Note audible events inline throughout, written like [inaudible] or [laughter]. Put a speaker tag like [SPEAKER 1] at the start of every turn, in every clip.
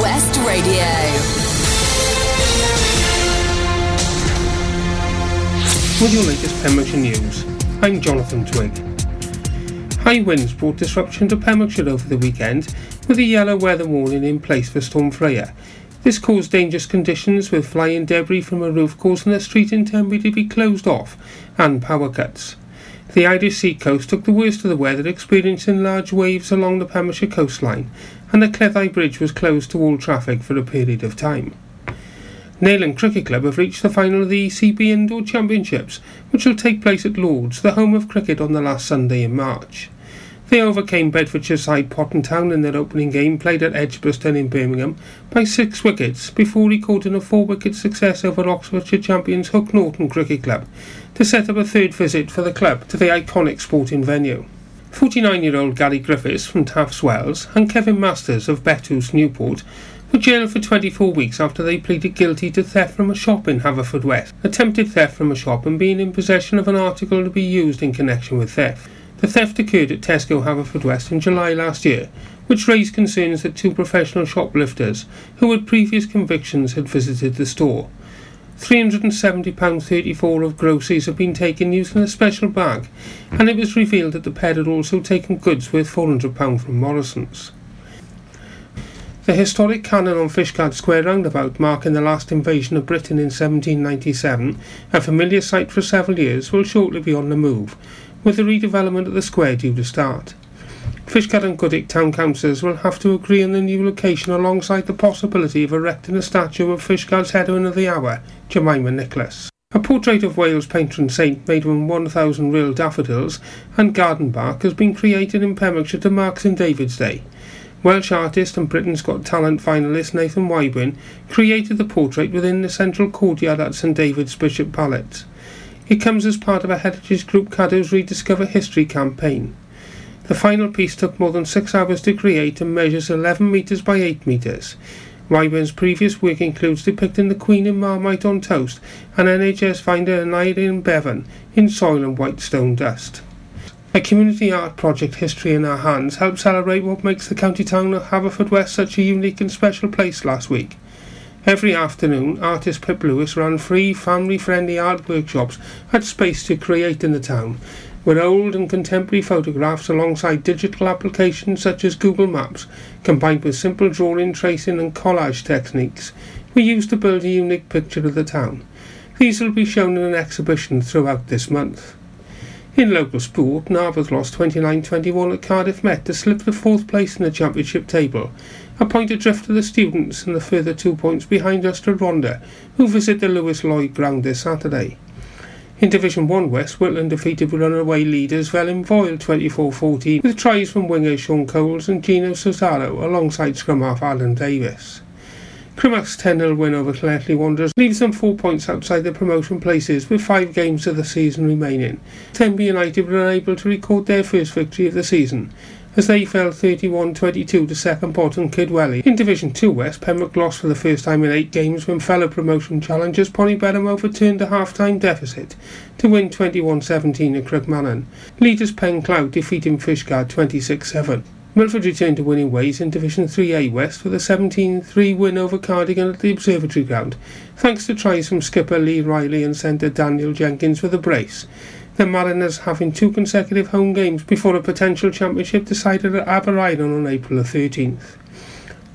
[SPEAKER 1] West Radio.
[SPEAKER 2] With your latest Pembrokeshire news, I'm Jonathan Twig. High winds brought disruption to Pembrokeshire over the weekend, with a yellow weather warning in place for Storm Freya. This caused dangerous conditions with flying debris from a roof causing the street in Tenby to be closed off and power cuts. The Irish Sea coast took the worst of the weather, experiencing large waves along the Pembrokeshire coastline, and the Cleddau Bridge was closed to all traffic for a period of time. Neyland Cricket Club have reached the final of the ECB Indoor Championships, which will take place at Lords, the home of cricket, on the last Sunday in March. They overcame Bedfordshire side Potton Town in their opening game played at Edgbaston in Birmingham by six wickets before recording a four wicket success over Oxfordshire champions Hook Norton Cricket Club to set up a third visit for the club to the iconic sporting venue. 49 year old Gary Griffiths from Tafts Wells and Kevin Masters of Betws Newport were jailed for 24 weeks after they pleaded guilty to theft from a shop in Haverfordwest, attempted theft from a shop and being in possession of an article to be used in connection with theft. The theft occurred at Tesco Haverfordwest in July last year, which raised concerns that two professional shoplifters who had previous convictions had visited the store. £370.34 of groceries had been taken using a special bag, and it was revealed that the pair had also taken goods worth £400 from Morrison's. The historic Cannon on Fishguard Square roundabout, marking the last invasion of Britain in 1797, a familiar sight for several years, will shortly be on the move, with the redevelopment of the square due to start. Fishguard and Goodwick town councillors will have to agree on the new location alongside the possibility of erecting a statue of Fishguard's heroine of the hour, Jemima Nicholas. A portrait of Wales patron saint made from 1,000 real daffodils and garden bark has been created in Pembrokeshire to mark St David's Day. Welsh artist and Britain's Got Talent finalist Nathan Wyburn created the portrait within the central courtyard at St David's Bishop Palace. It comes as part of a Heritage Group Cadw's Rediscover History campaign. The final piece took more than six hours to create and measures 11 metres by 8 metres. Wyburn's previous work includes depicting the Queen in Marmite on toast and NHS finder Aneurin Bevan in soil and white stone dust. A community art project, History in Our Hands, helped celebrate what makes the county town of Haverfordwest such a unique and special place last week. Every afternoon, artist Pip Lewis ran free, family friendly art workshops at Space to Create in the town, where old and contemporary photographs alongside digital applications such as Google Maps, combined with simple drawing, tracing, and collage techniques, were used to build a unique picture of the town. These will be shown in an exhibition throughout this month. In local sport, Narberth lost 29-21 at Cardiff Met to slip to fourth place in the championship table, a point adrift to the students and the further two points behind us to Rhondda, who visit the Lewis Lloyd ground this Saturday. In Division 1 West, Whitland defeated runaway leaders Felinfoel 24-14 with tries from wingers Sean Coles and Gino Cesaro alongside scrum half Alan Davis. Crymych's 10-0 win over Llanelli Wanderers leaves them four points outside the promotion places with five games of the season remaining. Tenby United were unable to record their first victory of the season as they fell 31-22 to second bottom Kidwelly. In Division 2 West, Pembroke lost for the first time in eight games when fellow promotion challengers Pontyberem overturned a half-time deficit to win 21-17 at Crickmarren. Leaders Penclawdd defeating Fishguard 26-7. Milford returned to winning ways in Division 3A West with a 17-3 win over Cardigan at the Observatory Ground, thanks to tries from skipper Lee Riley and centre Daniel Jenkins with a brace. The Mariners having two consecutive home games before a potential championship decided at Aberaeron on April the 13th.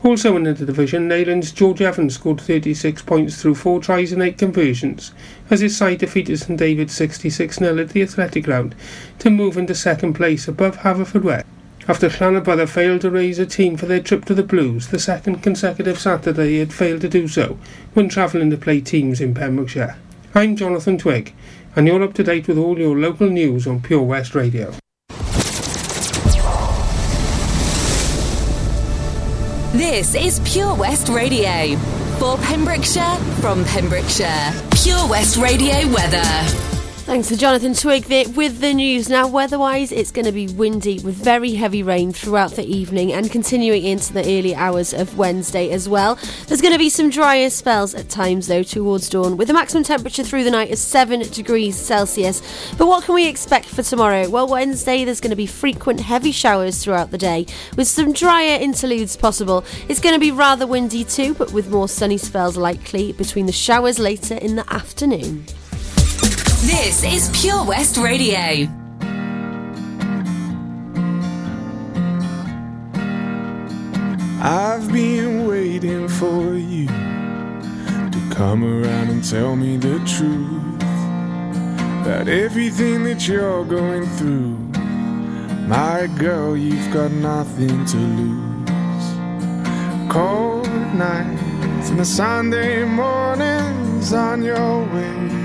[SPEAKER 2] Also in the division, Neyland's George Evans scored 36 points through 4 tries and 8 conversions, as his side defeated St David 66-0 at the Athletic Ground to move into second place above Haverfordwest. After Llanybydder failed to raise a team for their trip to the Blues, the second consecutive Saturday had failed to do so when travelling to play teams in Pembrokeshire. I'm Jonathan Twig, and you're up to date with all your local news on Pure West Radio.
[SPEAKER 1] This is Pure West Radio. For Pembrokeshire, from Pembrokeshire. Pure West Radio weather.
[SPEAKER 3] Thanks to Jonathan Twig there with the news. Now, weather-wise, it's going to be windy with very heavy rain throughout the evening and continuing into the early hours of Wednesday as well. There's going to be some drier spells at times, though, towards dawn, with the maximum temperature through the night of 7 degrees Celsius. But what can we expect for tomorrow? Well, Wednesday, there's going to be frequent heavy showers throughout the day, with some drier interludes possible. It's going to be rather windy too, but with more sunny spells likely between the showers later in the afternoon.
[SPEAKER 1] This is Pure West Radio.
[SPEAKER 4] I've been waiting for you to come around and tell me the truth about everything that you're going through. My girl, you've got nothing to lose. Cold nights and the Sunday mornings on your way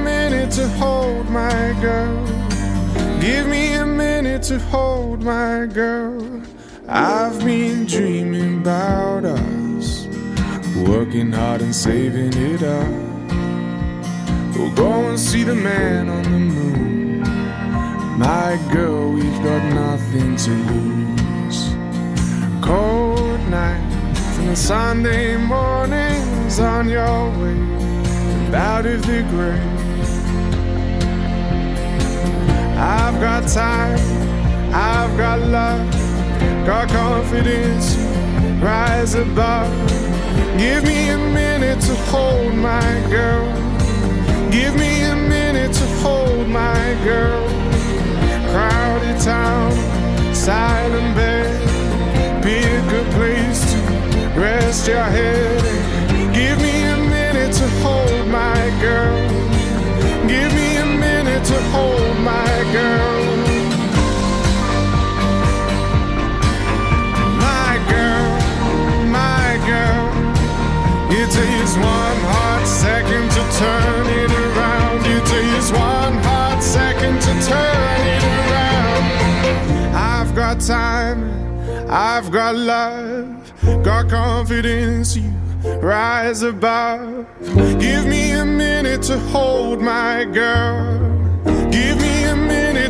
[SPEAKER 4] minute to hold my girl. Give me a minute to hold my girl. I've been dreaming about us, working hard and saving it up. We'll go and see the man on the moon. My girl, we've got nothing to lose. Cold nights and Sunday mornings on your way out of the grave. I've got time, I've got love, got confidence, rise above. Give me a minute to hold my girl. Give me a minute to hold my girl. Crowded town, silent bed. Pick a good place to rest your head. Give me a minute to hold my girl. Give me a to hold my girl. My girl, my girl. It takes one hot second to turn it around. It takes one hot second to turn it around. I've got time, I've got love, got confidence. You rise above. Give me a minute to hold my girl.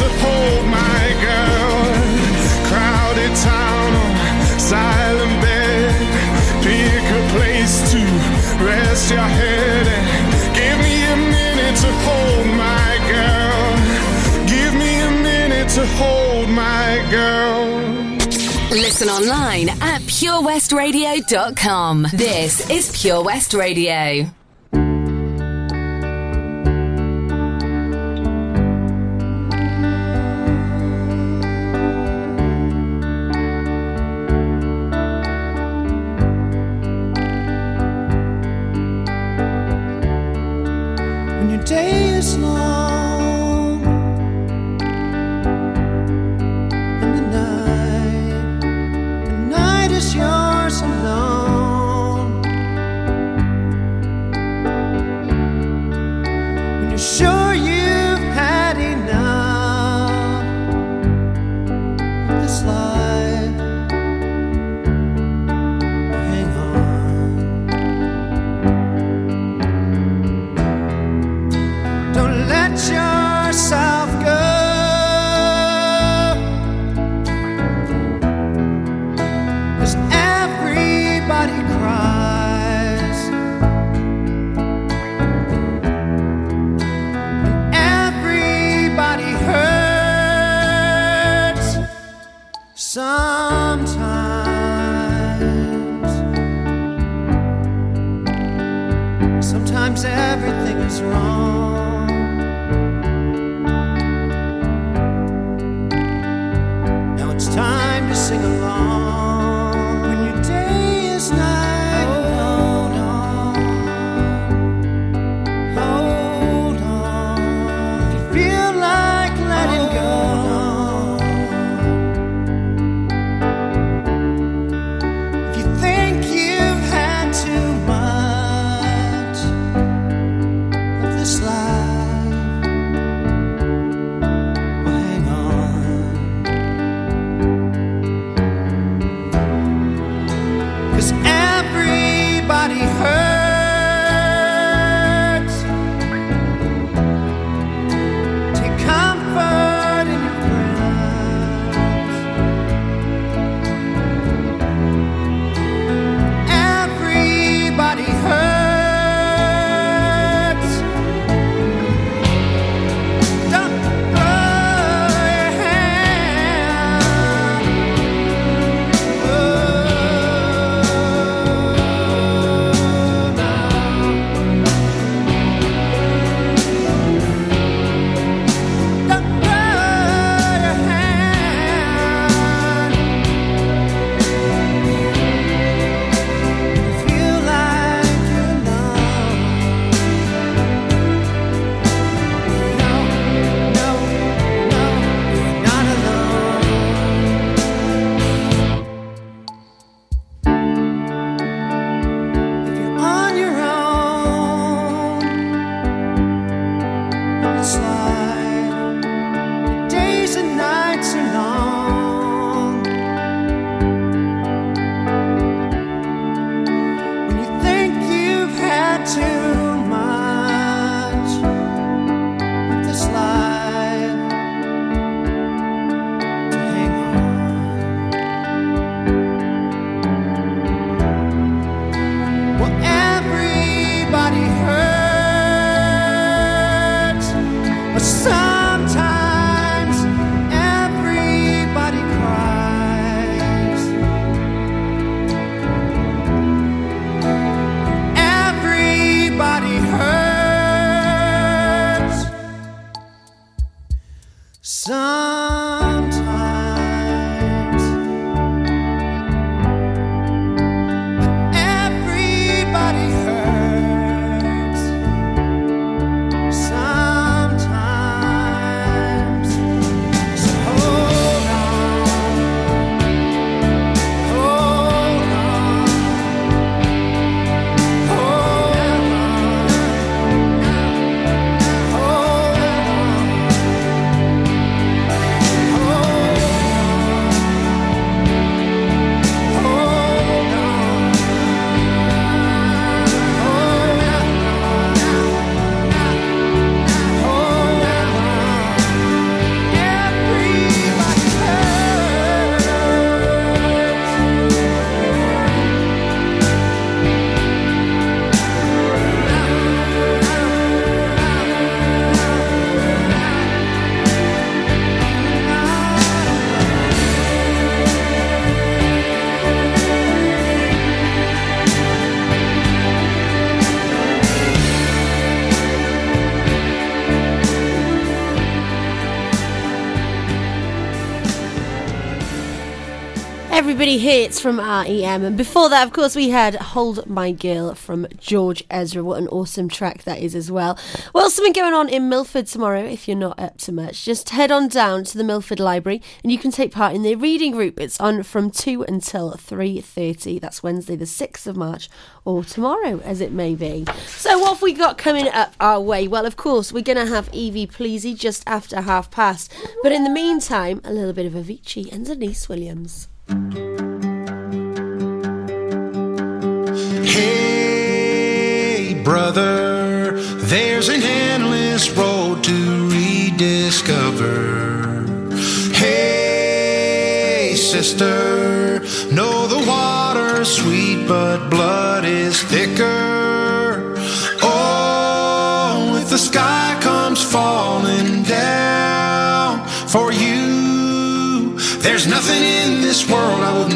[SPEAKER 4] To hold my girl. Crowded town, silent bed. Pick a place to rest your head. And Give me a minute to hold my girl. Give me a minute to hold my girl.
[SPEAKER 1] Listen online at purewestradio.com. This is Pure West Radio.
[SPEAKER 3] Hits from REM. And before that, of course, we had Hold My Girl from George Ezra. What an awesome track that is as well. Well, something going on in Milford tomorrow, if you're not up to much. Just head on down to the Milford Library and you can take part in the reading group. It's on from 2 until 3.30. That's Wednesday the 6th of March or tomorrow, as it may be. So what have we got coming up our way? Well, of course, we're going to have Evie Pleasy just after half past. But in the meantime, a little bit of Avicii and Deniece Williams.
[SPEAKER 5] Brother, there's an endless road to rediscover. Hey, sister, know the water's sweet, but blood is thicker. Oh, if the sky comes falling down for you, there's nothing in this world I wouldn't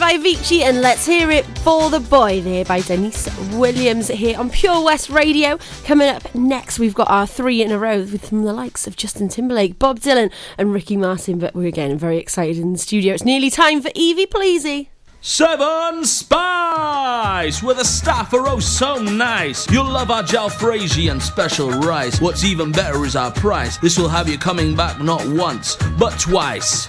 [SPEAKER 3] Avicii and Let's Hear It for the Boy there by Deniece Williams here on Pure West Radio. Coming up next, we've got our three in a row with from the likes of Justin Timberlake, Bob Dylan, and Ricky Martin. But we're again very excited in the studio. It's nearly time for Evie Pleasy.
[SPEAKER 6] Seven Spice! Where the staff are oh so nice. You'll love our jalfrezi and special rice. What's even better is our price. This will have you coming back not once, but twice.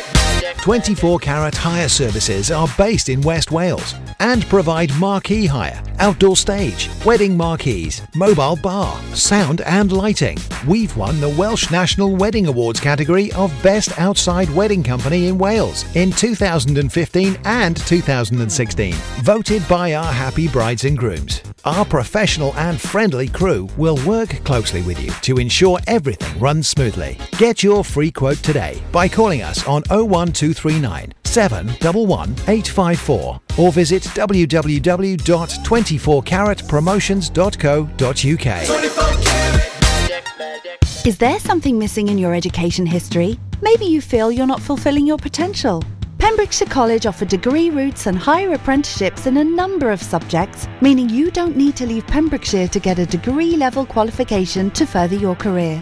[SPEAKER 7] Carat Hire Services are based in West Wales and provide marquee hire, outdoor stage, wedding marquees, mobile bar, sound and lighting. We've won the Welsh National Wedding Awards category of Best Outside Wedding Company in Wales in 2015 and 2016, voted by our happy brides and grooms. Our professional and friendly crew will work closely with you to ensure everything runs smoothly. Get your free quote today by calling us on oh 01239 711 854 or visit www.24caratpromotions.co.uk.
[SPEAKER 8] Is there something missing in your education history? Maybe you feel you're not fulfilling your potential. Pembrokeshire College offer degree routes and higher apprenticeships in a number of subjects, meaning you don't need to leave Pembrokeshire to get a degree level qualification to further your career.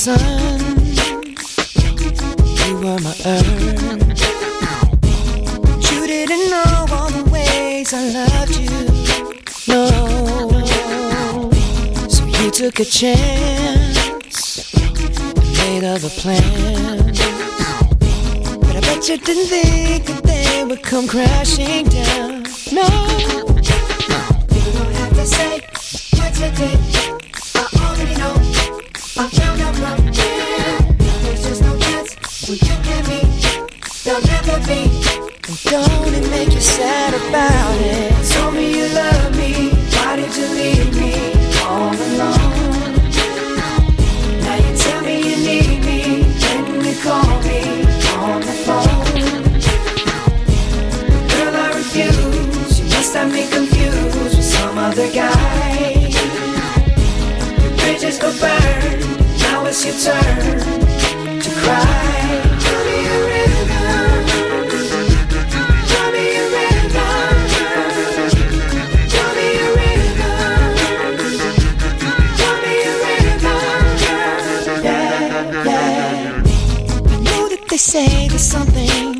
[SPEAKER 9] Sun, you were my earth. You didn't know all the ways I loved you. No, so you took a chance, made other plans. But I bet you didn't think that they would come crashing down. No, you don't have to say what you did. I already know. I Don't it make you sad about it? Told me you love me. Why did you leave me all alone? Now you tell me you need me. When you call me on the phone. Girl, I refuse. You must have me confused with some other guy. Bridges. Now it's your turn to cry.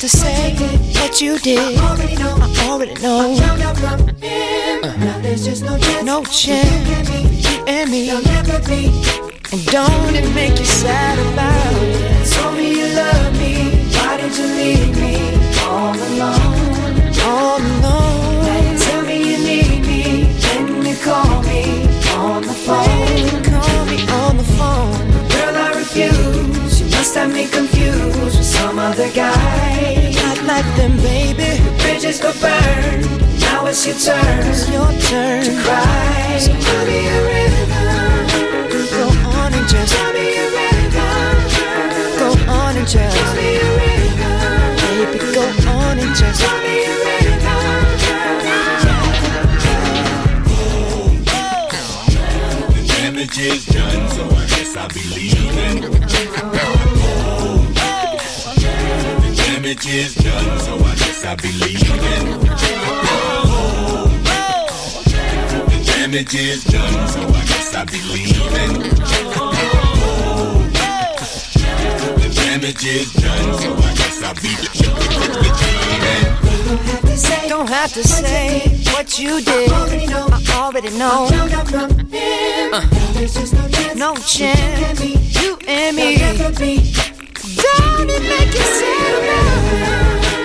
[SPEAKER 9] To say what you did. I already know. I already know. Uh-huh. Now there's just no chance. No chance. You and me. There'll never be. And don't it make you sad about it? Told me you love me. Why did you leave me all alone? All alone. Your turn. It's your turn to cry. So tell me a rhythm. Go on and just tell me a rhythm. Go on and just tell me a rhythm. Baby, go on and just tell me a
[SPEAKER 5] The damage is done, so I guess I'll be leaving. The damage is done, so I guess I'll be leaving. The damage is done, so I guess I'll be leaving. The damage is done, so I guess I'll be leaving.
[SPEAKER 9] Don't have to say what you did. I already know. Uh, no chance. You and me. Don't it make you sad?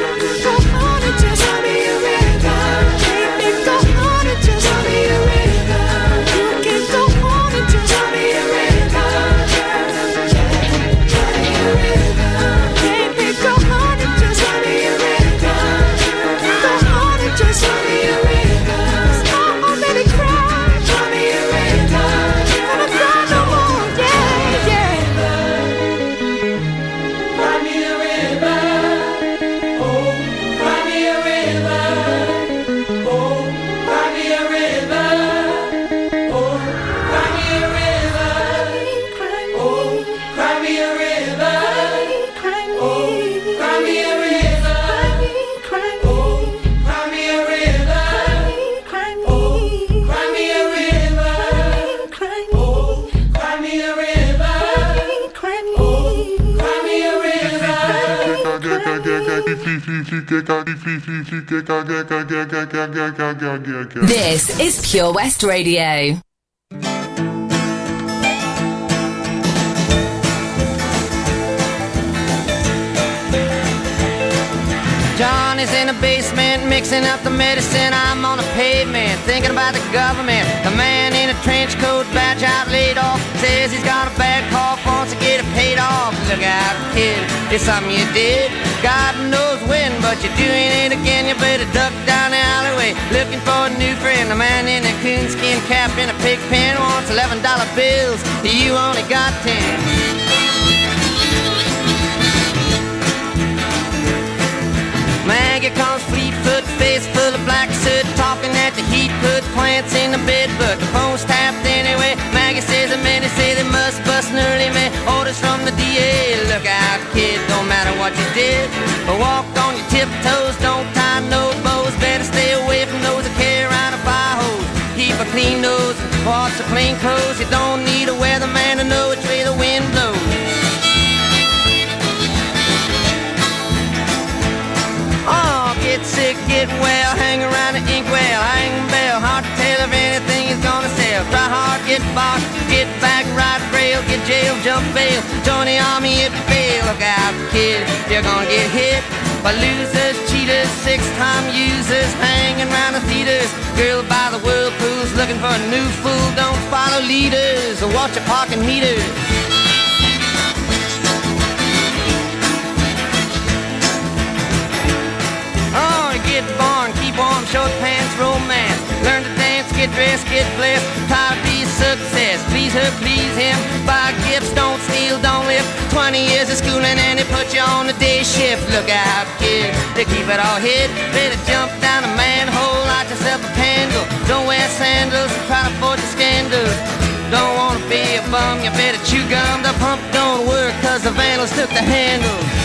[SPEAKER 1] This is Pure West Radio.
[SPEAKER 10] Johnny's in the basement mixing up the medicine. I'm on the pavement thinking about the government. The man in a trench coat, badge out laid off, says he's got a bad cough, wants to get it paid off. Look out, kid, it's something you did. God knows when, but you're doing it again. You better duck down the alleyway looking for a new friend. The man in a coonskin cap and a pig pen wants eleven dollar bills. You only got ten. Maggie comes fleet-foot, face full of black soot, talking at the heat, put plants in the bed, but the phone's tapped anyway. Maggie says the men say they must bust an early man. Orders from the DA, look out, kid, don't matter what you did. Walk on your tiptoes, don't tie no bows, better stay away from those that carry around a fire hose. Keep a clean nose, wash your clean clothes. You don't need a weatherman to know which way the wind blows. Oh, get sick, get well, hang around the inkwell, hang bell, hard to tell if anything is gonna sell. Try hard, get back, rail, get jail, jump bail, join the army if you fail. Look out, kid, you're gonna get hit by losers, cheaters, six-time users, hanging around the theaters. Girl by the whirlpools, looking for a new fool. Don't follow leaders or watch your parking meters. Oh, get born, short pants, romance. Learn to dance, get dressed, get blessed. Try to be success. Please her, please him. Buy gifts, don't steal, don't live. 20 years of schooling and they put you on the day shift. Look out, kid, they keep it all hid. Better jump down a manhole, light yourself a candle. Don't wear sandals, try to avoid the scandals. Don't wanna be a bum, you better chew gum. The pump don't work cause the vandals took the handle.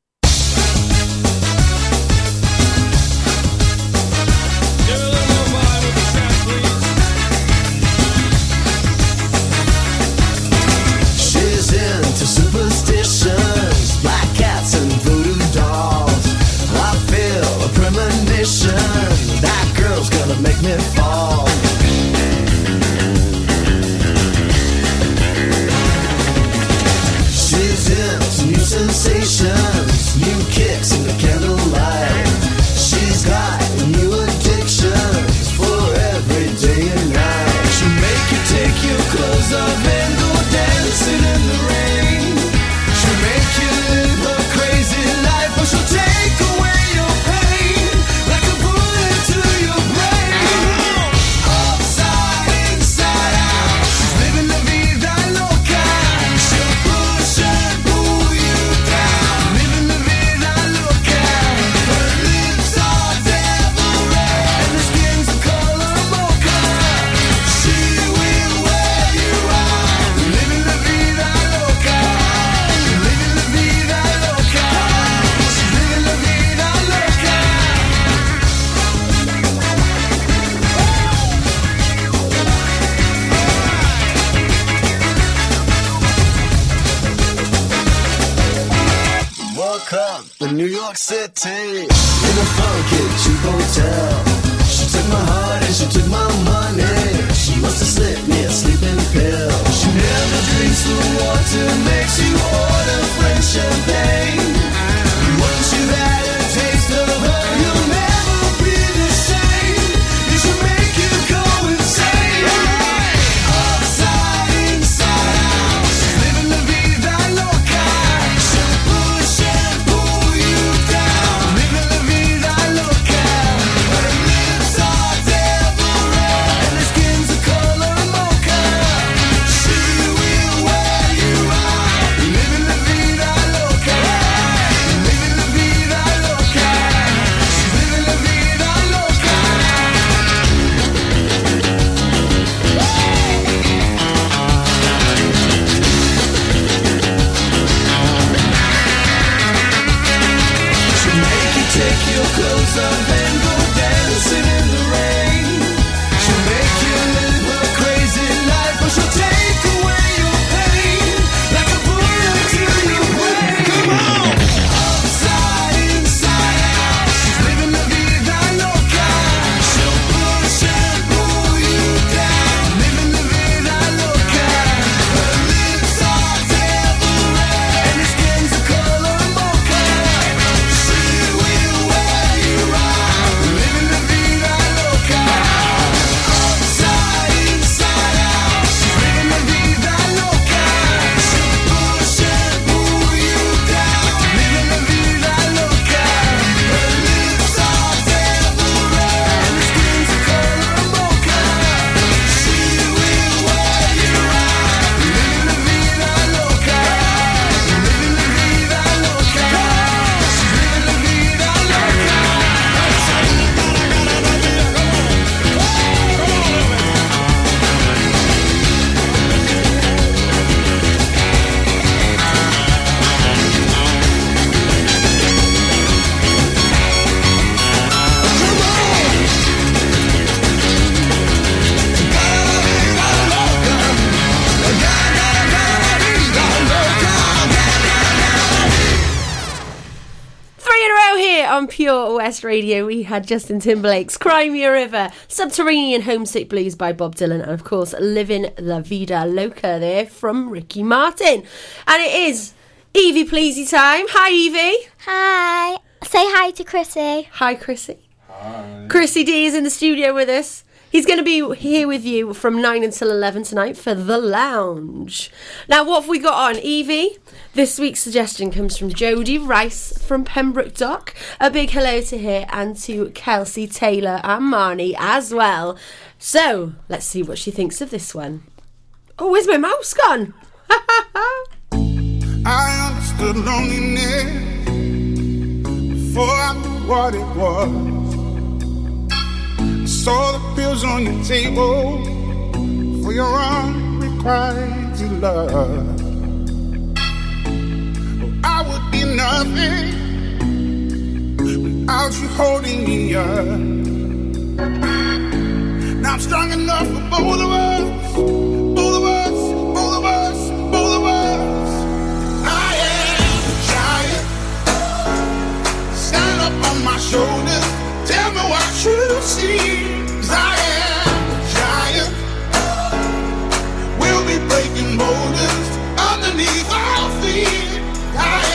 [SPEAKER 5] make me fall.
[SPEAKER 3] Blast Radio, we had Justin Timberlake's Cry Me a River, Subterranean Homesick Blues by Bob Dylan, and of course, Living La Vida Loca there from Ricky Martin. And it is Evie Pleasy time. Hi, Evie.
[SPEAKER 11] Hi. Say hi to Chrissy.
[SPEAKER 3] Hi, Chrissy. Hi. Chrissy D is in the studio with us. He's going to be here with you from 9 until 11 tonight for The Lounge. Now, what have we got on? Evie, this week's suggestion comes from Jodie Rice from Pembroke Dock. A big hello to her and to Kelsey Taylor and Marnie as well. So, let's see what she thinks of this one. Oh, where's my mouse gone? [laughs]
[SPEAKER 4] I understood loneliness before I knew
[SPEAKER 12] what it was. Saw the pills on your table for your unrequited love. I would be nothing without you holding me up. Now I'm strong enough for both of us, both of us, both of us, both of us. I am a giant. Stand up on my shoulders. Tell me what you see. We'll be breaking boulders underneath our feet.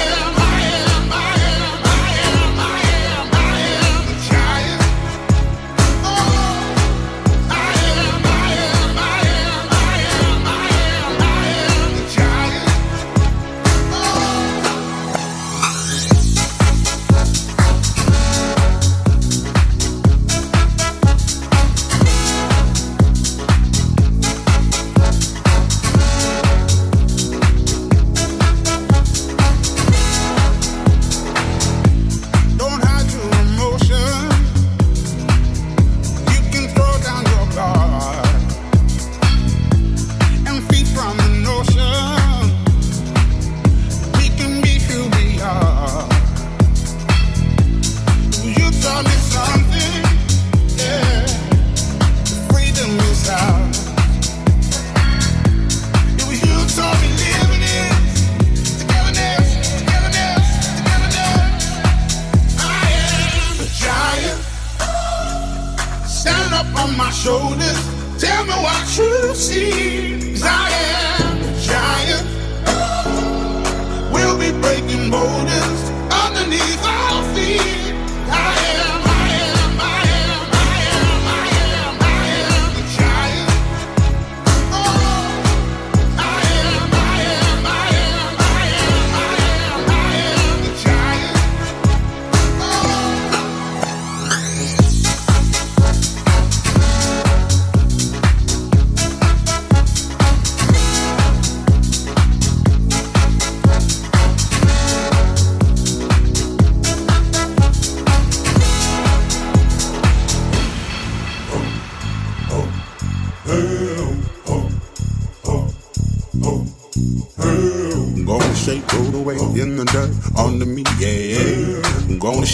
[SPEAKER 12] On my shoulders. Tell me what you see. 'Cause I am a giant. We'll be breaking boulders underneath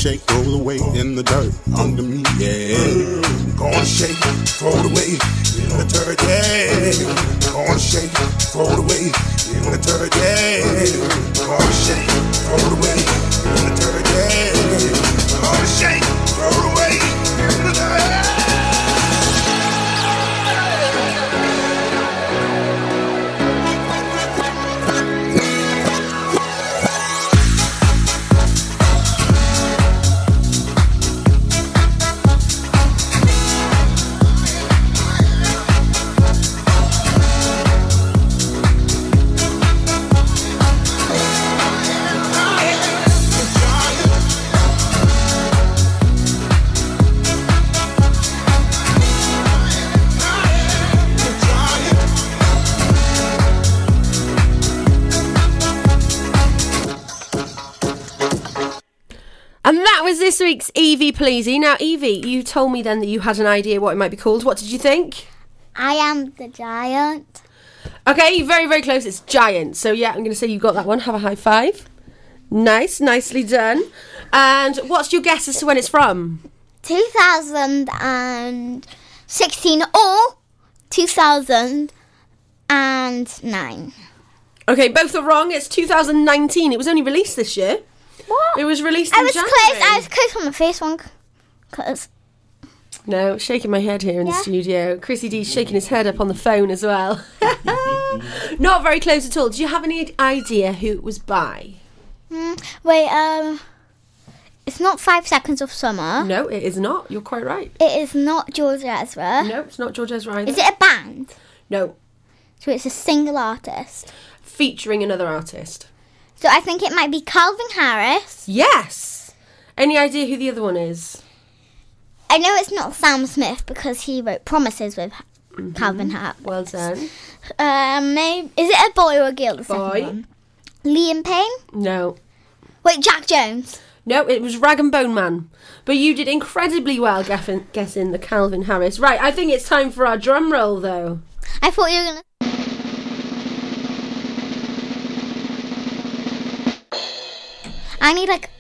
[SPEAKER 13] shake, roll the weight in the dirt under me, yeah. Gonna shake, throw the weight in the dirt, yeah. Gonna shake, throw the weight in the dirt, yeah. Gonna shake, throw the
[SPEAKER 3] And that was this week's Evie Pleasy. Now, Evie, you told me then that you had an idea what it might be called. What did you think?
[SPEAKER 11] I am the giant.
[SPEAKER 3] Okay, very, very close. It's giant. So, yeah, I'm going to say you got that one. Have a high five. Nice, nicely done. And what's your guess as to when it's from?
[SPEAKER 11] 2016 or 2009.
[SPEAKER 3] Okay, both are wrong. It's 2019. It was only released this year.
[SPEAKER 11] What?
[SPEAKER 3] It was released
[SPEAKER 11] I
[SPEAKER 3] in
[SPEAKER 11] was
[SPEAKER 3] January.
[SPEAKER 11] close. I was close on the first one. Cause
[SPEAKER 3] No, shaking my head here in the
[SPEAKER 11] Yeah.
[SPEAKER 3] studio. Chrissy D's shaking his head up on the phone as well. [laughs] Not very close at all. Do you have any idea who it was by?
[SPEAKER 11] mm, wait, um, it's not Five Seconds of Summer.
[SPEAKER 3] No, it is not. You're quite right.
[SPEAKER 11] It is not George Ezra.
[SPEAKER 3] No, it's not George Ezra either.
[SPEAKER 11] Is it a band?
[SPEAKER 3] No,
[SPEAKER 11] So it's a single artist.
[SPEAKER 3] featuring another artist.
[SPEAKER 11] So I think it might be Calvin Harris.
[SPEAKER 3] Yes. Any idea who the other one is?
[SPEAKER 11] I know it's not Sam Smith because he wrote Promises with Calvin Harris.
[SPEAKER 3] Well done.
[SPEAKER 11] Um, maybe is it a boy or a girl? The
[SPEAKER 3] Boy.
[SPEAKER 11] Liam Payne.
[SPEAKER 3] No.
[SPEAKER 11] Wait, Jack Jones.
[SPEAKER 3] No, it was Rag and Bone Man. But you did incredibly well guessing, guessing the Calvin Harris. Right, I think it's time for our drum roll, though.
[SPEAKER 11] I thought you were gonna. I need like.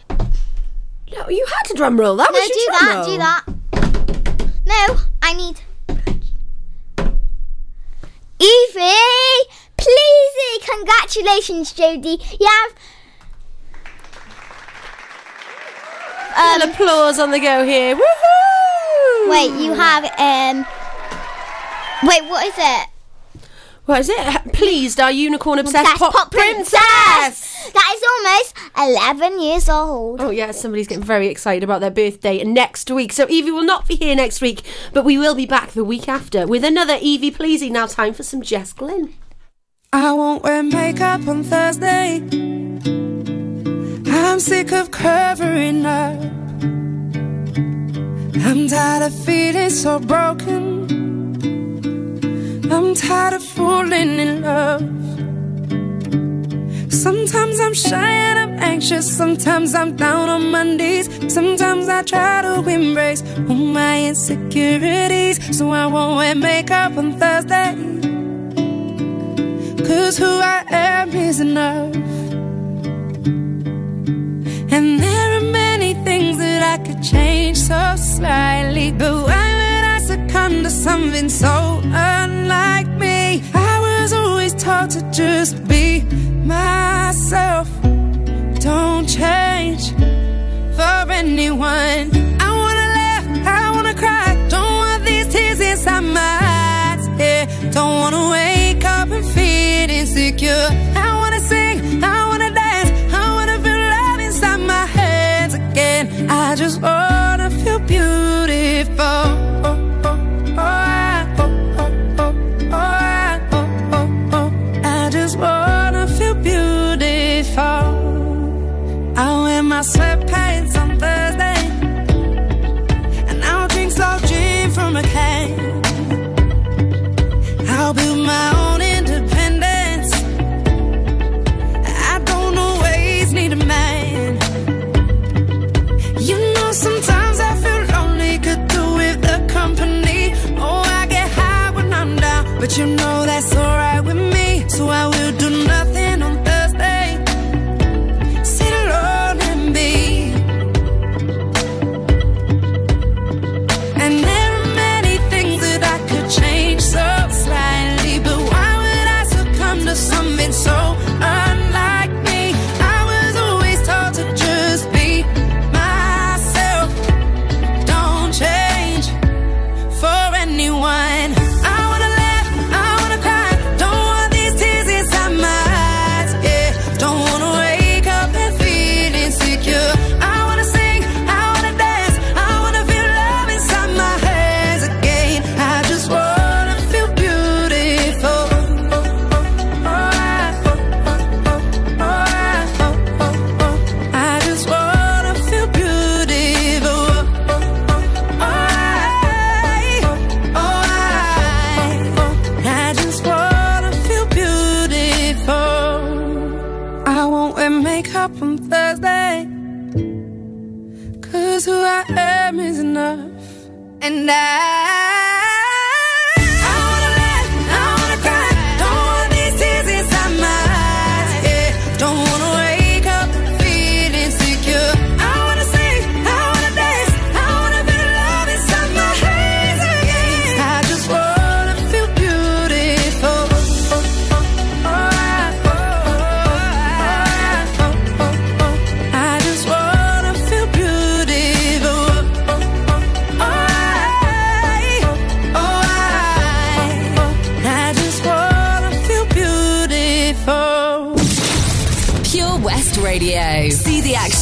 [SPEAKER 3] No, you had to drum roll. That
[SPEAKER 11] no,
[SPEAKER 3] was your
[SPEAKER 11] do
[SPEAKER 3] drum
[SPEAKER 11] that.
[SPEAKER 3] roll.
[SPEAKER 11] Do that. No, I need. Evie, please, congratulations, Jodie. You have.
[SPEAKER 3] Little applause on the go here. Woohoo!
[SPEAKER 11] Wait, you have um. Wait, what is it?
[SPEAKER 3] What is it? Pleased, our unicorn obsessed pop,
[SPEAKER 11] Pop
[SPEAKER 3] princess.
[SPEAKER 11] Is almost eleven years old.
[SPEAKER 3] Oh yeah, somebody's getting very excited about their birthday next week. So Evie will not be here next week, but we will be back the week after with another Evie Pleasy. Now time for some Jess Glynne.
[SPEAKER 14] I won't wear makeup on Thursday. I'm sick of covering up. I'm tired of feeling so broken. I'm tired of falling in love. Sometimes I'm shy and I'm anxious. Sometimes I'm down on my knees. Sometimes I try to embrace all my insecurities. So I won't wear makeup on Thursday. Cause who I am is enough. And there are many things that I could change so slightly. But why would I succumb to something so unlike me? I was always taught to just be myself. Don't change for anyone. I wanna laugh, I wanna cry. Don't want these tears inside my eyes. Yeah, don't wanna wake up and feel insecure. I wanna sing, I wanna dance, I wanna feel love inside my hands again. I just wanna feel beautiful. Wear my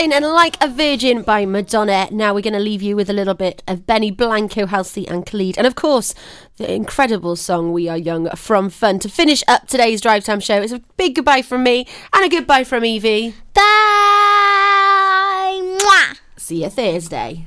[SPEAKER 3] Glynne and Like a Virgin by Madonna. Now we're going to leave you with a little bit of Benny Blanco, Halsey and Khalid. And of course, the incredible song We Are Young from Fun. To finish up today's Drive Time show, it's a big goodbye from me and a goodbye from Evie.
[SPEAKER 11] Bye! Mwah!
[SPEAKER 3] See you Thursday.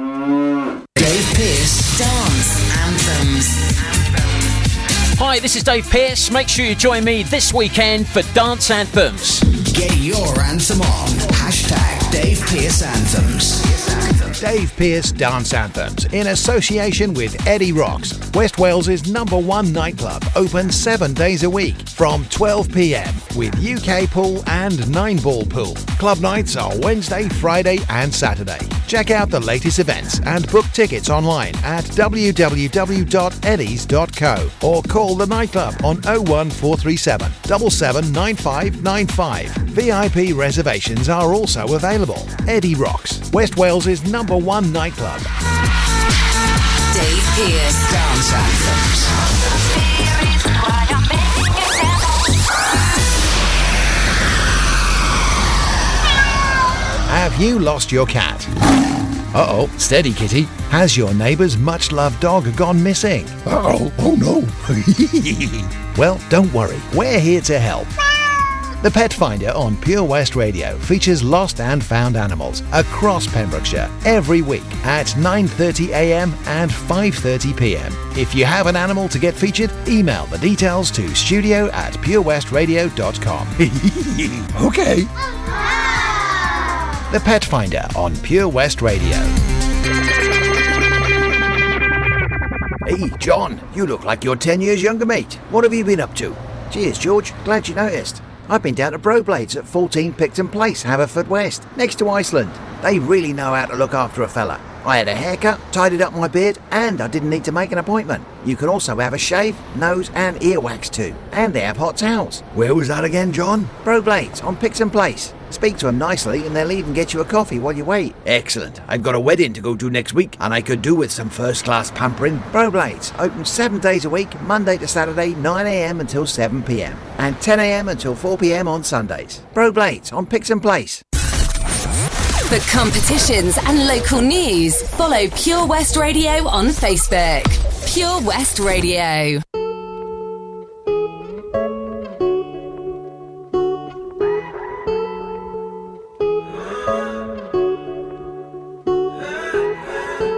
[SPEAKER 15] Dave Pearce Dance Anthems.
[SPEAKER 16] Hi, this is Dave Pearce. Make sure you join me this weekend for Dance Anthems.
[SPEAKER 15] Get your anthem on. Hashtag Dave Pearce Anthems.
[SPEAKER 7] Dave Pearce Dance Anthems in association with Eddie Rocks, West Wales's number one nightclub, open seven days a week from 12 pm with UK pool and nine ball pool. Club nights are Wednesday, Friday, and Saturday. Check out the latest events and book tickets online at www.eddies.co or call the nightclub on 01437 779595. VIP reservations are also available. Eddie Rocks, West Wales's number one nightclub.
[SPEAKER 15] Dave Pearce Dance Anthems.
[SPEAKER 7] Have you lost your cat? Uh oh, steady kitty. Has your neighbour's much loved dog gone missing? Uh oh, oh no. [laughs] well, don't worry, we're here to help. The Pet Finder on Pure West Radio features lost and found animals across Pembrokeshire every week at 9:30am and 5:30pm. If you have an animal to get featured, email the details to studio at purewestradio.com. [laughs] okay. The Pet Finder on Pure West Radio.
[SPEAKER 17] Hey, John, you look like you're 10 years younger, mate. What have you been up to? Cheers, George. Glad you noticed. I've been down to Broblades at 14 Picton Place, Haverfordwest, next to Iceland. They really know how to look after a fella. I had a haircut, tidied up my beard, and I didn't need to make an appointment. You can also have a shave, nose, and ear wax too. And they have hot towels. Where was that again, John? Broblades on Picton Place. Speak to them nicely and they'll even get you a coffee while you wait. Excellent. I've got a wedding to go to next week and I could do with some first class pampering. Broblades, open seven days a week, Monday to Saturday, 9am until 7pm. And 10am until 4pm on Sundays. Broblades on Picton Place.
[SPEAKER 1] For competitions and local news, follow Pure West Radio on Facebook. Pure West Radio.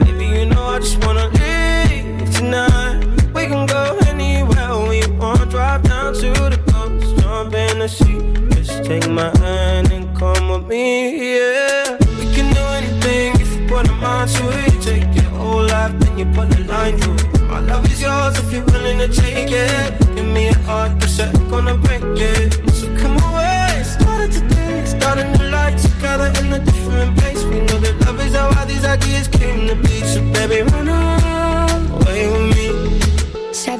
[SPEAKER 18] Baby, you know I just wanna leave tonight. We can go anywhere we want. Drive down to the coast, jump in the sea. Just take my hand and come with me, yeah. We can do anything if you put a mind to it. Take your whole life, then you put a line through it. My love is yours if you're willing to take it. Give me a heart, cause I'm gonna break it. So come away, starting life together in a different place. We know that love is how all these ideas came to be. So baby, run away with me.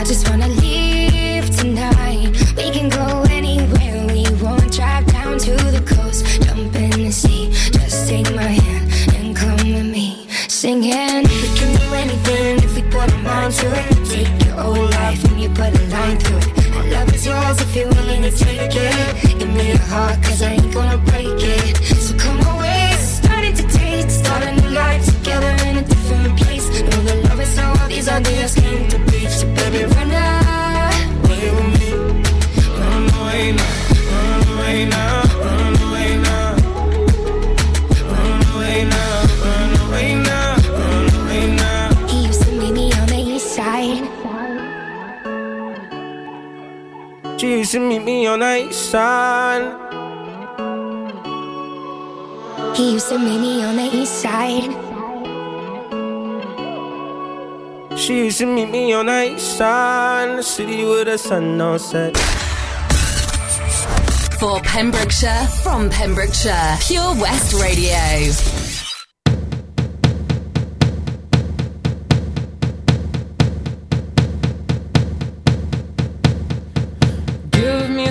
[SPEAKER 19] I just wanna leave tonight. We can go anywhere we want. Drive down to the coast, jump in the sea. Just take my hand and come with me, singing. We can do anything if we put our mind to it. Take your whole life and you put a line through it. My love is yours if you're willing to take it. Give me
[SPEAKER 18] your heart, cause I ain't gonna break
[SPEAKER 19] it. Used to meet me on the east side. He used to meet me on the east side.
[SPEAKER 18] She used to meet me on the east side, the city where the sun don't set.
[SPEAKER 1] For Pembrokeshire, from Pembrokeshire, Pure West Radio.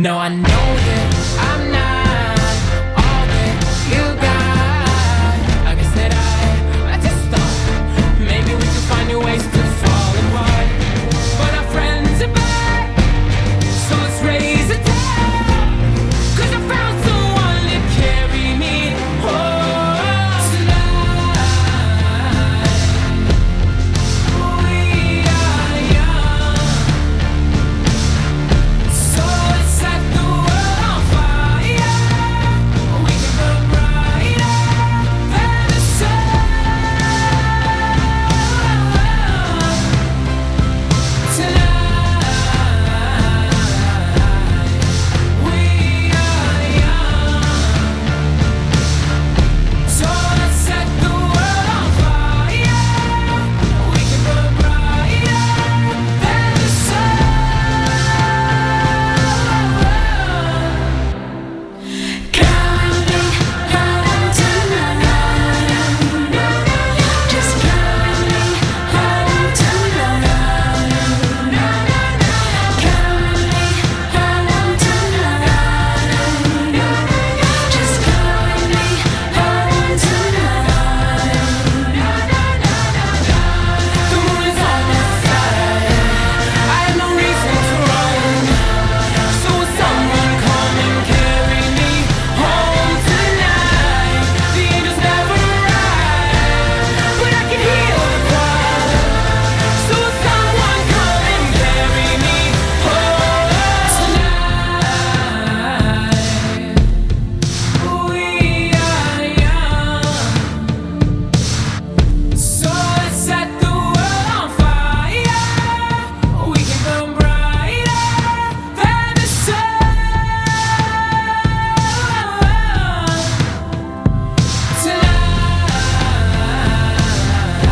[SPEAKER 20] No, I know